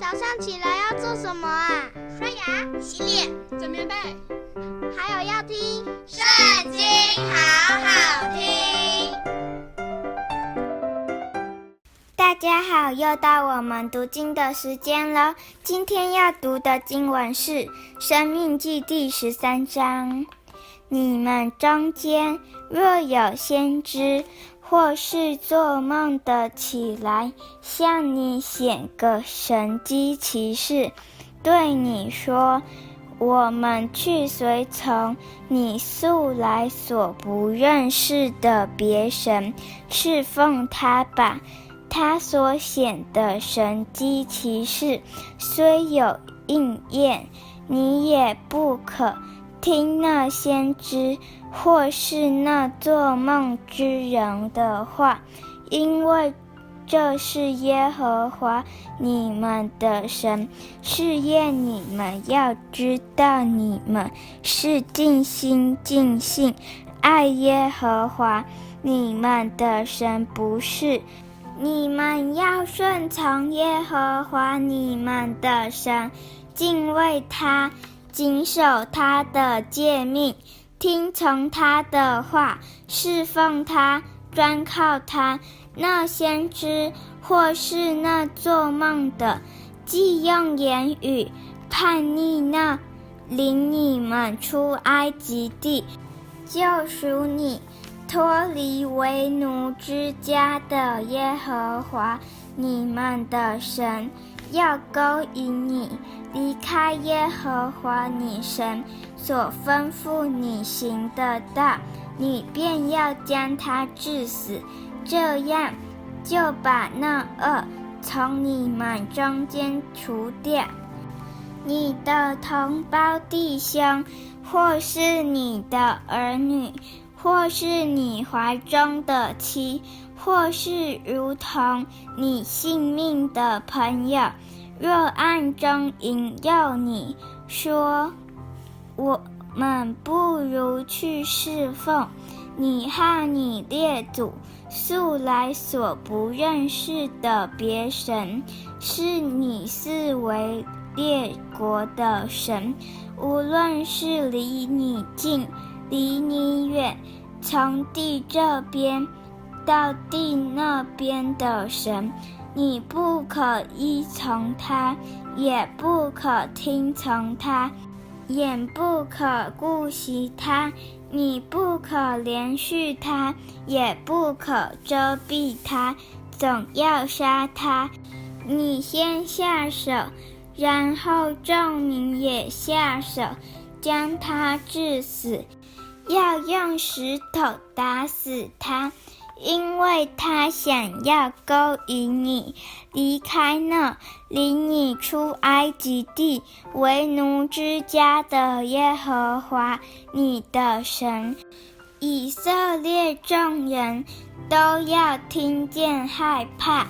早上起来要做什么啊？刷牙、洗脸、整棉被，还有要听《圣经》，好好听。大家好，又到我们读经的时间了。今天要读的经文是《生命记》第十三章。你们中间若有先知，或是做梦的起来，向你显个神迹奇事，对你说：“我们去随从你素来所不认识的别神，侍奉他吧。”他所显的神机骑士虽有应验，你也不可听那先知。或是那做梦之人的话，因为这是耶和华你们的神，试验你们，要知道你们是尽心尽性爱耶和华你们的神，不是。你们要顺从耶和华你们的神，敬畏他，谨守他的诫命。听从他的话，侍奉他，专靠他。那先知或是那做梦的，既用言语叛逆那领你们出埃及地、救赎你脱离为奴之家的耶和华你们的神，要勾引你离开耶和华你神。所吩咐你行的道，你便要将他治死，这样就把那恶从你们中间除掉。你的同胞弟兄，或是你的儿女，或是你怀中的妻，或是如同你性命的朋友，若暗中引诱你说，我们不如去侍奉你和你列祖素来所不认识的别神，是你四为列国的神，无论是离你近，离你远，从地这边到地那边的神，你不可依从他，也不可听从他。也不可顾惜他，你不可怜恤他，也不可遮蔽他，总要杀他。你先下手，然后众民也下手，将他治死，要用石头打死他。因为他想要勾引你离开那领你出埃及地为奴之家的耶和华你的神，以色列众人都要听见害怕，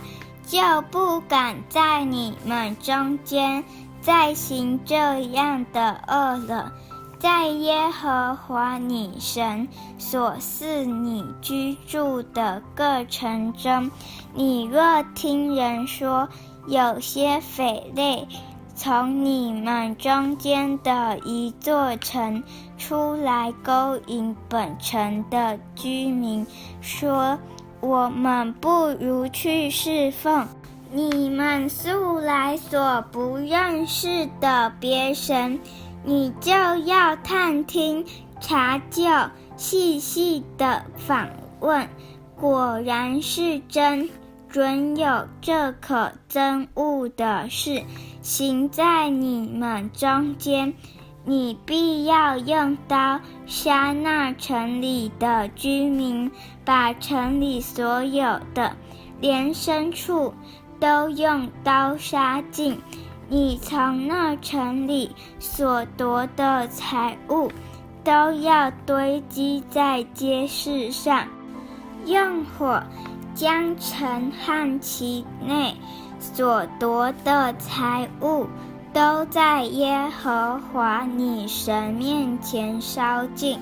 就不敢在你们中间再行这样的恶了。在耶和华你神所赐你居住的各城中，你若听人说有些匪类从你们中间的一座城出来勾引本城的居民，说我们不如去侍奉你们素来所不认识的别神。你就要探听、查究、细细的访问，果然是真，准有这可憎恶的事行在你们中间，你必要用刀杀那城里的居民，把城里所有的，连牲畜，都用刀杀尽。你从那城里所夺的财物，都要堆积在街市上，用火将城和其内所夺的财物，都在耶和华你神面前烧尽，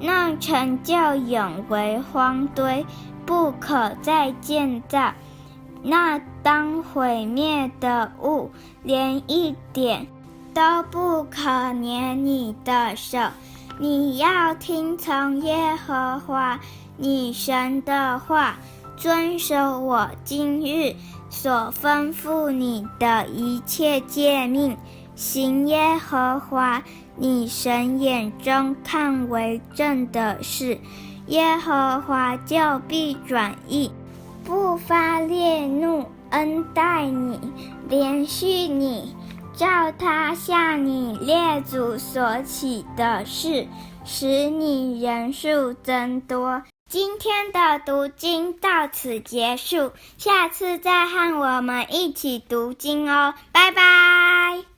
那城就永为荒堆，不可再建造。那当毁灭的物，连一点都不可粘你的手。你要听从耶和华你神的话，遵守我今日所吩咐你的一切诫命，行耶和华你神眼中看为正的事，耶和华就必转意，不发烈怒，恩待你，怜恤你。照他向你列祖所起的事，使你人数增多。今天的读经到此结束，下次再和我们一起读经哦，拜拜。